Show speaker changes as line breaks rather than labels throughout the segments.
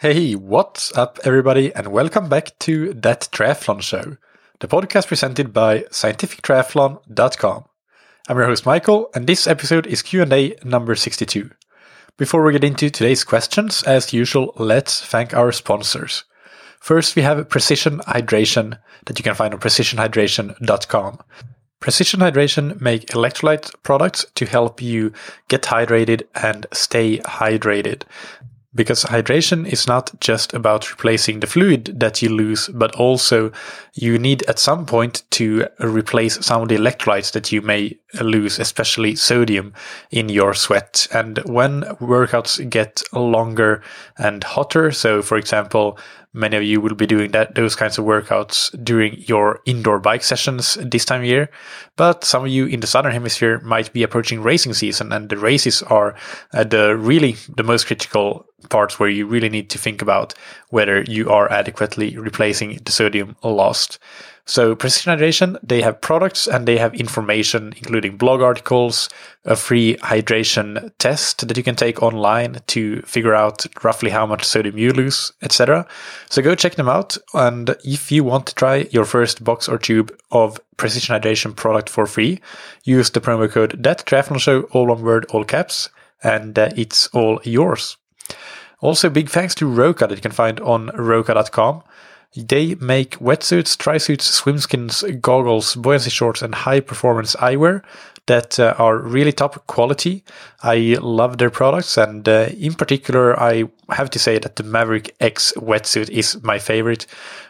Hey, what's up, everybody, and welcome back to That Triathlon Show, the podcast presented by scientifictriathlon.com. I'm your host, Michael, and this episode is Q&A number 62. Before we get into today's questions, as usual, let's thank our sponsors. First, we have Precision Hydration that you can find on precisionhydration.com. Precision Hydration make electrolyte products to help you get hydrated and stay hydrated because hydration is not just about replacing the fluid that you lose, but also you need at some point to replace some of the electrolytes that you may lose, especially sodium in your sweat. And when workouts get longer and hotter, so for example, many of you will be doing that those kinds of workouts during your indoor bike sessions this time of year. But some of you in the southern hemisphere might be approaching racing season, and the races are uh, the really the most critical parts where you really need to think about whether you are adequately replacing the sodium lost. So Precision Hydration, they have products and they have information, including blog articles, a free hydration test that you can take online to figure out roughly how much sodium you lose, etc. So go check them out. And if you want to try your first box or tube of Precision Hydration product for free, use the promo code that triathlon show, all one word, all caps, and uh, it's all yours. Also, big thanks to Roka that you can find on roka.com. They make wetsuits, trisuits, swimskins, goggles, buoyancy shorts, and high performance eyewear that uh, are really top quality. I love their products, and uh, in particular, I have to say that the Maverick X wetsuit is my favorite.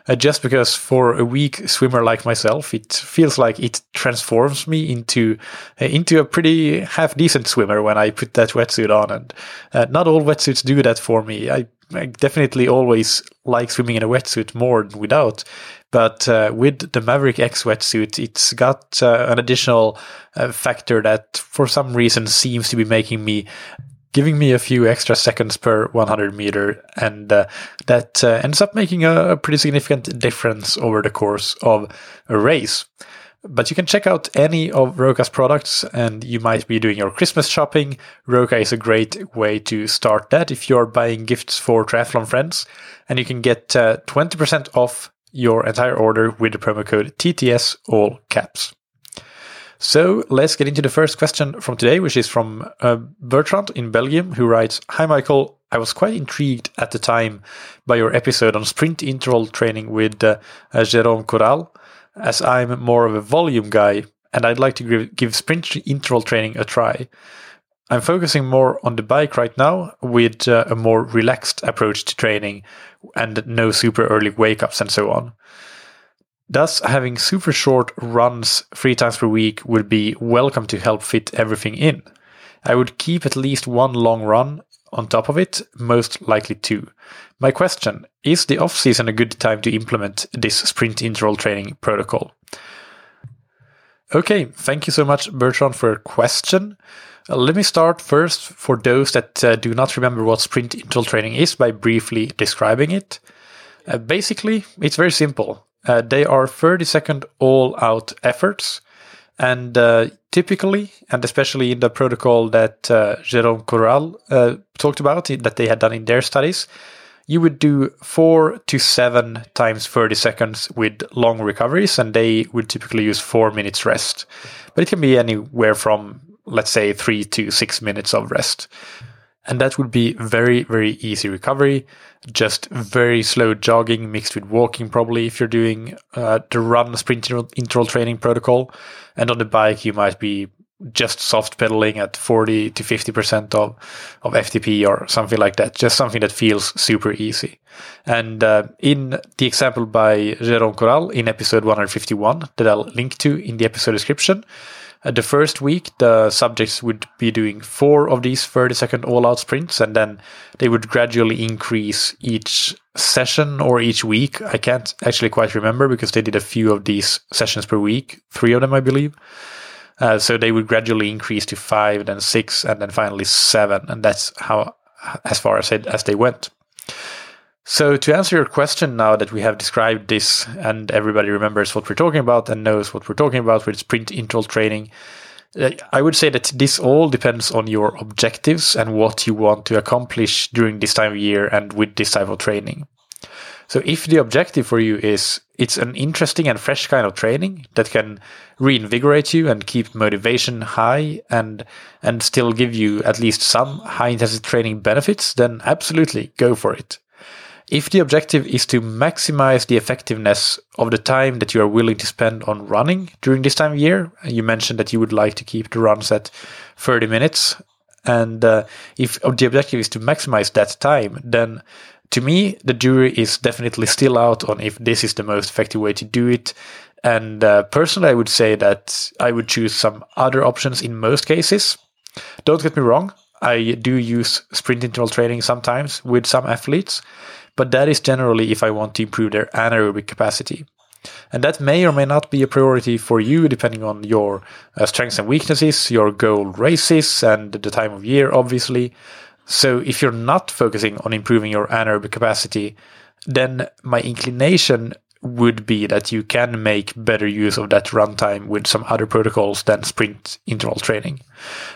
Uh, just because for a weak swimmer like myself, it feels like it transforms me into uh, into a pretty half decent swimmer when I put that wetsuit on. And uh, not all wetsuits do that for me. I I definitely always like swimming in a wetsuit more than without. But uh, with the Maverick X wetsuit, it's got uh, an additional uh, factor that for some reason seems to be making me giving me a few extra seconds per 100 meter and uh, that uh, ends up making a, a pretty significant difference over the course of a race but you can check out any of Roka's products and you might be doing your Christmas shopping. Roka is a great way to start that if you're buying gifts for triathlon friends. And you can get uh, 20% off your entire order with the promo code TTS all caps. So let's get into the first question from today, which is from uh, Bertrand in Belgium, who writes Hi, Michael. I was quite intrigued at the time by your episode on sprint interval training with uh, Jérôme Koral as I'm more of a volume guy and I'd like to give sprint interval training a try. I'm focusing more on the bike right now with uh, a more relaxed approach to training and no super early wake ups and so on. Thus, having super short runs three times per week would be welcome to help fit everything in. I would keep at least one long run on top of it, most likely two. My question is the off season a good time to implement this sprint interval training protocol? Okay, thank you so much, Bertrand, for your question. Uh, let me start first for those that uh, do not remember what sprint interval training is by briefly describing it. Uh, basically, it's very simple. Uh, they are 30 second all out efforts and uh, typically, and especially in the protocol that uh, Jérôme Koral uh, talked about, that they had done in their studies, you would do four to seven times 30 seconds with long recoveries, and they would typically use four minutes rest. But it can be anywhere from, let's say, three to six minutes of rest. And that would be very, very easy recovery just very slow jogging mixed with walking, probably if you're doing uh, the run sprint interval training protocol. And on the bike, you might be just soft pedaling at 40 to 50% of, of FTP or something like that. Just something that feels super easy. And uh, in the example by Jérôme Koral in episode 151 that I'll link to in the episode description, uh, the first week, the subjects would be doing four of these 30 second all out sprints, and then they would gradually increase each session or each week. I can't actually quite remember because they did a few of these sessions per week, three of them, I believe. Uh, so they would gradually increase to five, then six, and then finally seven, and that's how as far as it, as they went. So, to answer your question now that we have described this and everybody remembers what we're talking about and knows what we're talking about with sprint interval training, uh, I would say that this all depends on your objectives and what you want to accomplish during this time of year and with this type of training. So if the objective for you is it's an interesting and fresh kind of training that can reinvigorate you and keep motivation high and and still give you at least some high intensity training benefits, then absolutely go for it. If the objective is to maximize the effectiveness of the time that you are willing to spend on running during this time of year, you mentioned that you would like to keep the runs at 30 minutes. And uh, if the objective is to maximize that time, then to me, the jury is definitely still out on if this is the most effective way to do it. And uh, personally, I would say that I would choose some other options in most cases. Don't get me wrong, I do use sprint interval training sometimes with some athletes, but that is generally if I want to improve their anaerobic capacity. And that may or may not be a priority for you, depending on your uh, strengths and weaknesses, your goal races, and the time of year, obviously. So if you're not focusing on improving your anaerobic capacity, then my inclination would be that you can make better use of that runtime with some other protocols than sprint interval training.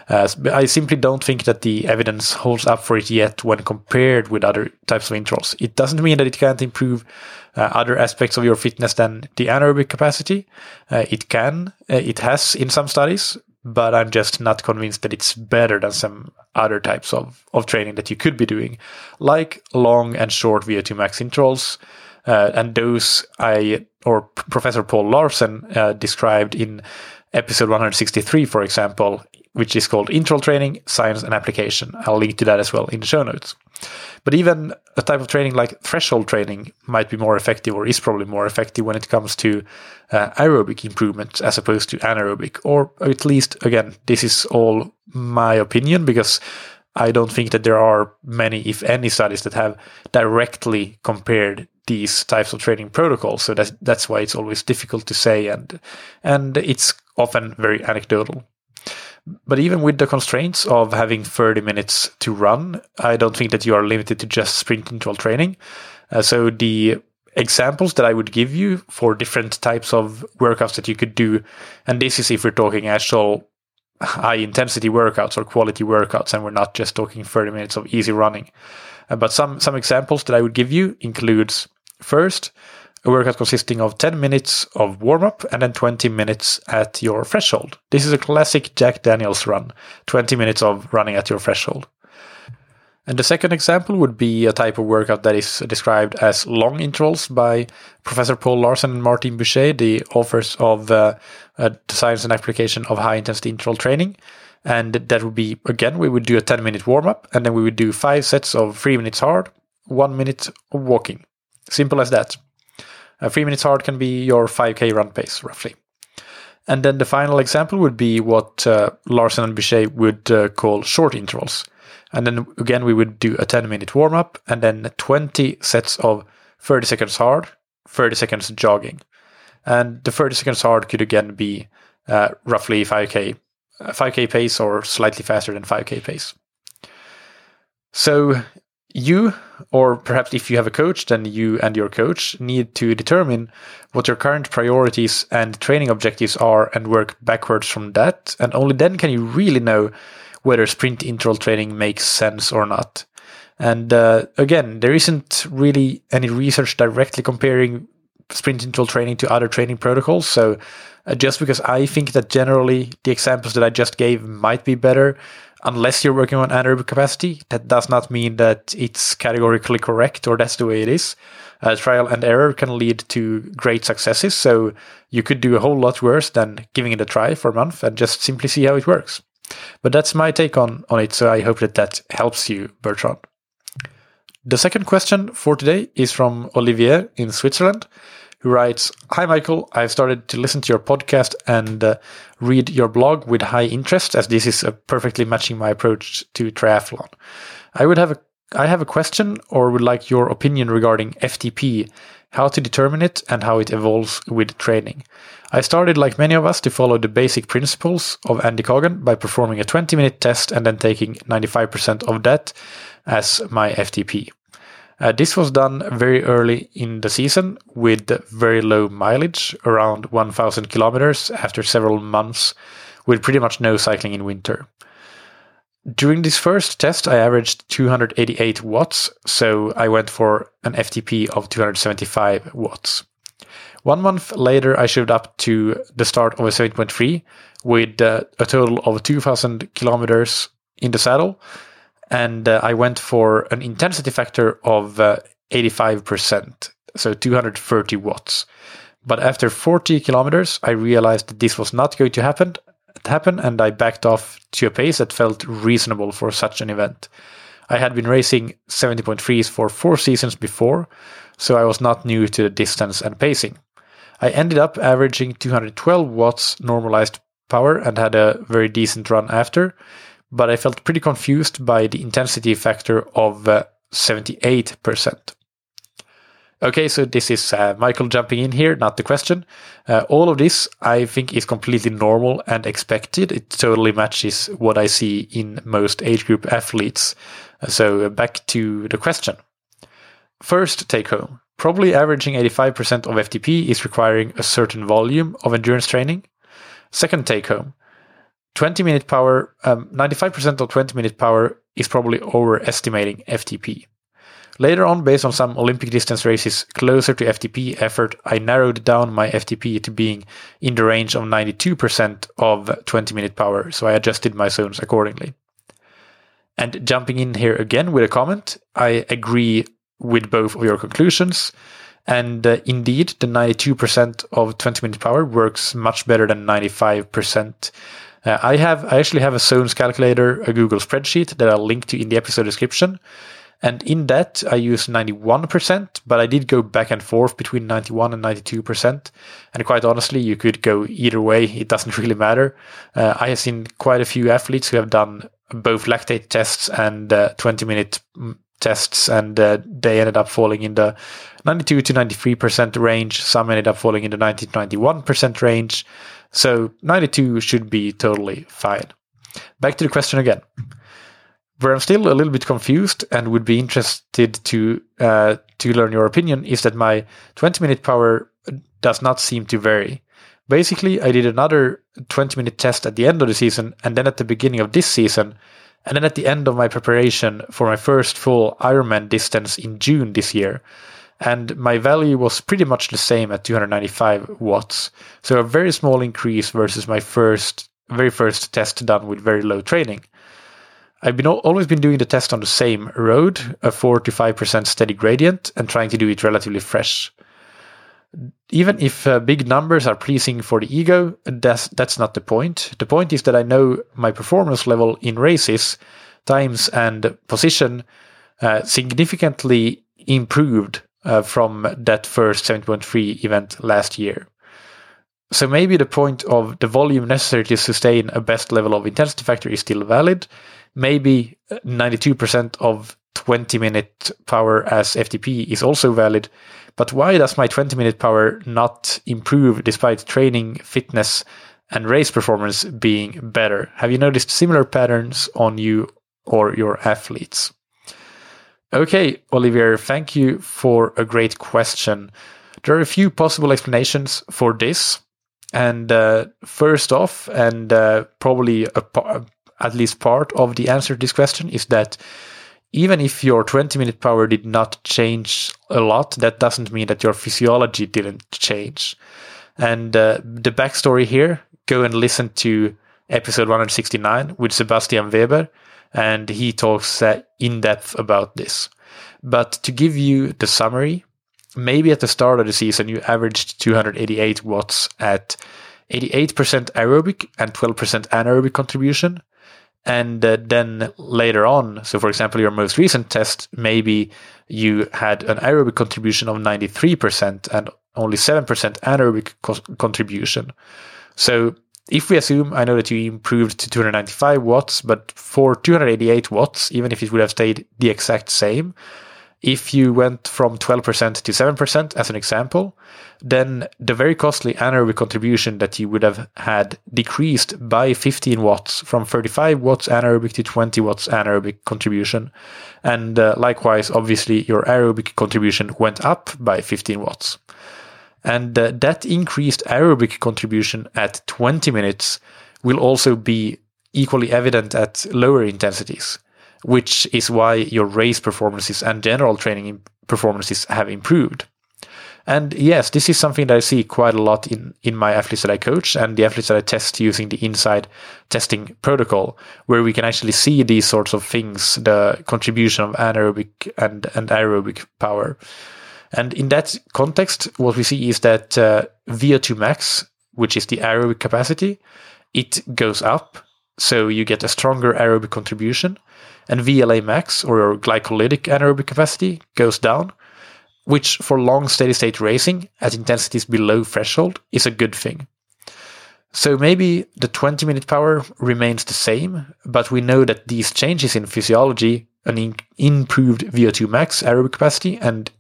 Uh, I simply don't think that the evidence holds up for it yet when compared with other types of intervals. It doesn't mean that it can't improve uh, other aspects of your fitness than the anaerobic capacity. Uh, it can, uh, it has in some studies, but I'm just not convinced that it's better than some other types of, of training that you could be doing, like long and short VO2 max intervals. Uh, and those I, or Professor Paul Laursen uh, described in episode 163, for example, which is called Interval Training, Science and Application. I'll link to that as well in the show notes. But even a type of training like threshold training might be more effective or is probably more effective when it comes to uh, aerobic improvement as opposed to anaerobic. Or at least, again, this is all my opinion because I don't think that there are many, if any, studies that have directly compared these types of training protocols. So that's that's why it's always difficult to say, and and it's often very anecdotal. But even with the constraints of having 30 minutes to run, I don't think that you are limited to just sprint interval training. Uh, so the examples that I would give you for different types of workouts that you could do, and this is if we're talking actual high intensity workouts or quality workouts, and we're not just talking 30 minutes of easy running. Uh, but some some examples that I would give you includes first a workout consisting of 10 minutes of warm up and then 20 minutes at your threshold. This is a classic Jack Daniels run 20 minutes of running at your threshold. And the second example would be a type of workout that is described as long intervals by Professor Paul Laursen and Martin Buchheit, the authors of uh, uh, The Science and Application of High Intensity Interval Training. And that would be, again, we would do a 10 minute warm up and then we would do five sets of three minutes hard, one minute of walking. Simple as that. Uh, three minutes hard can be your 5k run pace, roughly. And then the final example would be what uh, Laursen and Buchheit would uh, call short intervals. And then again, we would do a 10 minute warm up and then 20 sets of 30 seconds hard, 30 seconds jogging. And the 30 seconds hard could again be uh, roughly 5k, 5k uh, pace or slightly faster than 5k pace. So you, or perhaps if you have a coach, then you and your coach need to determine what your current priorities and training objectives are and work backwards from that. And only then can you really know whether sprint interval training makes sense or not. And uh, again, there isn't really any research directly comparing sprint interval training to other training protocols. So uh, just because I think that generally the examples that I just gave might be better, unless you're working on anaerobic capacity, that does not mean that it's categorically correct or that's the way it is. Uh, trial and error can lead to great successes. So you could do a whole lot worse than giving it a try for a month and just simply see how it works. But that's my take on, on it. So I hope that that helps you, Bertrand. The second question for today is from Olivier in Switzerland who writes Hi, Michael. I've started to listen to your podcast and uh, read your blog with high interest, as this is uh, perfectly matching my approach to triathlon. I would have a I have a question or would like your opinion regarding FTP, how to determine it, and how it evolves with training. I started, like many of us, to follow the basic principles of Andy Coggan by performing a 20 minute test and then taking 95% of that as my FTP. Uh, this was done very early in the season with very low mileage, around 1,000 kilometers after several months with pretty much no cycling in winter. During this first test, I averaged 288 watts, so I went for an FTP of 275 watts. One month later, I showed up to the start of a 70.3 with uh, a total of 2,000 kilometers in the saddle, and uh, I went for an intensity factor of uh, 85%, so 230 watts. But after 40 kilometers, I realized that this was not going to happen, happen, and I backed off to a pace that felt reasonable for such an event. I had been racing 70.3s for four seasons before, so I was not new to the distance and pacing. I ended up averaging 212 watts normalized power and had a very decent run after, but I felt pretty confused by the intensity factor of uh, 78%. Okay, so this is uh, Michael jumping in here, not the question. Uh, all of this, I think, is completely normal and expected. It totally matches what I see in most age group athletes. So, uh, back to the question. First take home probably averaging 85% of FTP is requiring a certain volume of endurance training. Second take home 20 minute power, um, 95% of 20 minute power is probably overestimating FTP. Later on, based on some Olympic distance races closer to FTP effort, I narrowed down my FTP to being in the range of 92% of 20 minute power, so I adjusted my zones accordingly. And jumping in here again with a comment, I agree with both of your conclusions. And uh, indeed, the 92% of 20 minute power works much better than 95%. Uh, I have, I actually have a zones calculator, a Google spreadsheet that I'll link to in the episode description. And in that, I use 91%, but I did go back and forth between 91 and 92%. And quite honestly, you could go either way. It doesn't really matter. Uh, I have seen quite a few athletes who have done both lactate tests and uh, 20 minute mm, tests, and uh, they ended up falling in the 92 to 93% range. Some ended up falling in the 90 to 91% range. So 92 should be totally fine. Back to the question again. Where I'm still a little bit confused and would be interested to uh, to learn your opinion is that my 20 minute power does not seem to vary. Basically, I did another 20 minute test at the end of the season, and then at the beginning of this season, and then at the end of my preparation for my first full Ironman distance in June this year, and my value was pretty much the same at 295 watts. So a very small increase versus my first, very first test done with very low training. I've been always been doing the test on the same road, a 4 to 5% steady gradient, and trying to do it relatively fresh even if uh, big numbers are pleasing for the ego, that's that's not the point. The point is that I know my performance level in races, times and position uh, significantly improved uh, from that first 70.3 event last year. So maybe the point of the volume necessary to sustain a best level of intensity factor is still valid. Maybe 92% of 20 minute power as FTP is also valid but why does my 20 minute power not improve despite training, fitness, and race performance being better? Have you noticed similar patterns on you or your athletes? Okay, Olivier, thank you for a great question. There are a few possible explanations for this. And uh, first off, and uh, probably a, at least part of the answer to this question is that even if your 20 minute power did not change a lot, that doesn't mean that your physiology didn't change. And uh, the backstory here, go and listen to episode 169 with Sebastian Weber, and he talks uh, in depth about this. But to give you the summary, maybe at the start of the season you averaged 288 watts at 88% aerobic and 12% anaerobic contribution and uh, then later on so for example your most recent test maybe you had an aerobic contribution of 93% and only 7% anaerobic co- contribution so if we assume i know that you improved to 295 watts but for 288 watts even if it would have stayed the exact same if you went from 12% to 7%, as an example, then the very costly anaerobic contribution that you would have had decreased by 15 watts from 35 watts anaerobic to 20 watts anaerobic contribution. And uh, likewise, obviously, your aerobic contribution went up by 15 watts. And uh, that increased aerobic contribution at 20 minutes will also be equally evident at lower intensities, which is why your race performances and general training performances have improved. And yes, this is something that I see quite a lot in, in my athletes that I coach and the athletes that I test using the INSCYD testing protocol, where we can actually see these sorts of things, the contribution of anaerobic and, and aerobic power. And in that context, what we see is that uh, VO2 max, which is the aerobic capacity, it goes up. So you get a stronger aerobic contribution. And VLA max, or glycolytic anaerobic capacity, goes down which for long steady state racing at intensities below threshold is a good thing. So maybe the 20 minute power remains the same, but we know that these changes in physiology, an in- improved VO2 max aerobic capacity and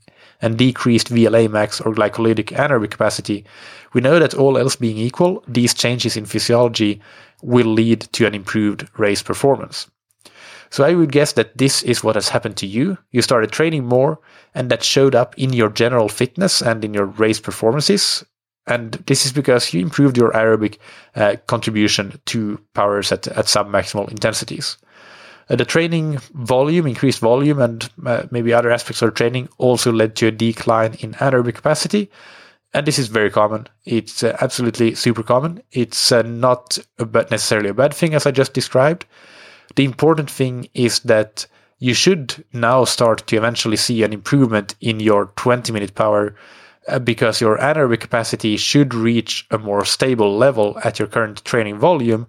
and decreased VLA max or glycolytic anaerobic capacity, we know that all else being equal, these changes in physiology will lead to an improved race performance. So I would guess that this is what has happened to you. You started training more, and that showed up in your general fitness and in your race performances. And this is because you improved your aerobic uh, contribution to powers at, at submaximal intensities. Uh, the training volume, increased volume, and uh, maybe other aspects of training also led to a decline in anaerobic capacity. And this is very common. It's uh, absolutely super common. It's uh, not a, necessarily a bad thing, as I just described. The important thing is that you should now start to eventually see an improvement in your 20 minute power uh, because your anaerobic capacity should reach a more stable level at your current training volume.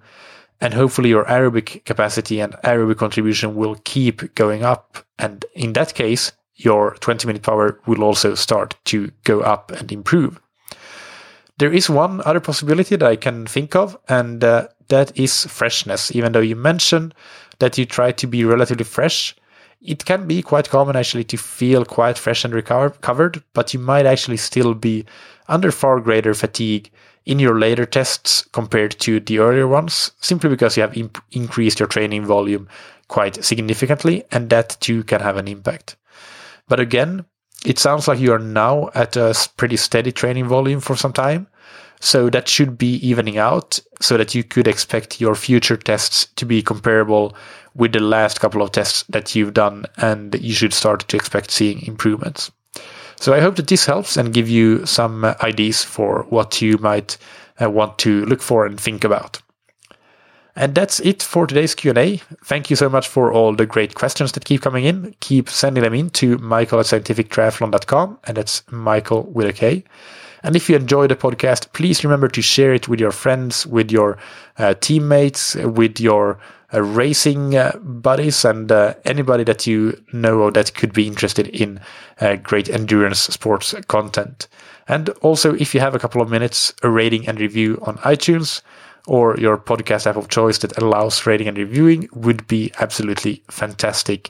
And hopefully your aerobic capacity and aerobic contribution will keep going up. And in that case, your 20 minute power will also start to go up and improve. There is one other possibility that I can think of, and uh, that is freshness. Even though you mentioned that you try to be relatively fresh, it can be quite common actually to feel quite fresh and recovered, but you might actually still be under far greater fatigue in your later tests compared to the earlier ones, simply because you have imp- increased your training volume quite significantly, and that too can have an impact. But again, it sounds like you are now at a pretty steady training volume for some time. So that should be evening out so that you could expect your future tests to be comparable with the last couple of tests that you've done and you should start to expect seeing improvements. So I hope that this helps and give you some ideas for what you might uh, want to look for and think about. And that's it for today's Q&A. Thank you so much for all the great questions that keep coming in. Keep sending them in to michael at scientifictriathlon.com, and that's Michael with a K. And if you enjoy the podcast, please remember to share it with your friends, with your uh, teammates, with your uh, racing uh, buddies, and uh, anybody that you know that could be interested in uh, great endurance sports content. And also, if you have a couple of minutes, a rating and review on iTunes or your podcast app of choice that allows rating and reviewing would be absolutely fantastic.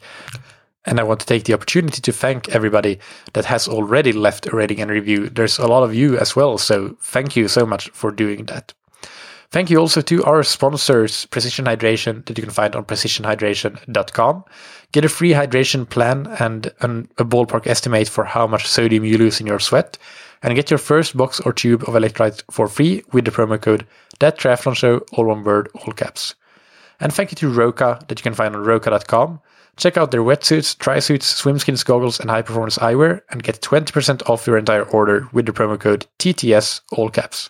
And I want to take the opportunity to thank everybody that has already left a rating and review. There's a lot of you as well, so thank you so much for doing that. Thank you also to our sponsors, Precision Hydration, that you can find on precisionhydration.com. Get a free hydration plan and an, a ballpark estimate for how much sodium you lose in your sweat. And get your first box or tube of electrolytes for free with the promo code that triathlon show all one word all caps. And thank you to roka that you can find on roka.com check out their wetsuits trisuits swimskins goggles and high performance eyewear and get 20% off your entire order with the promo code tts all caps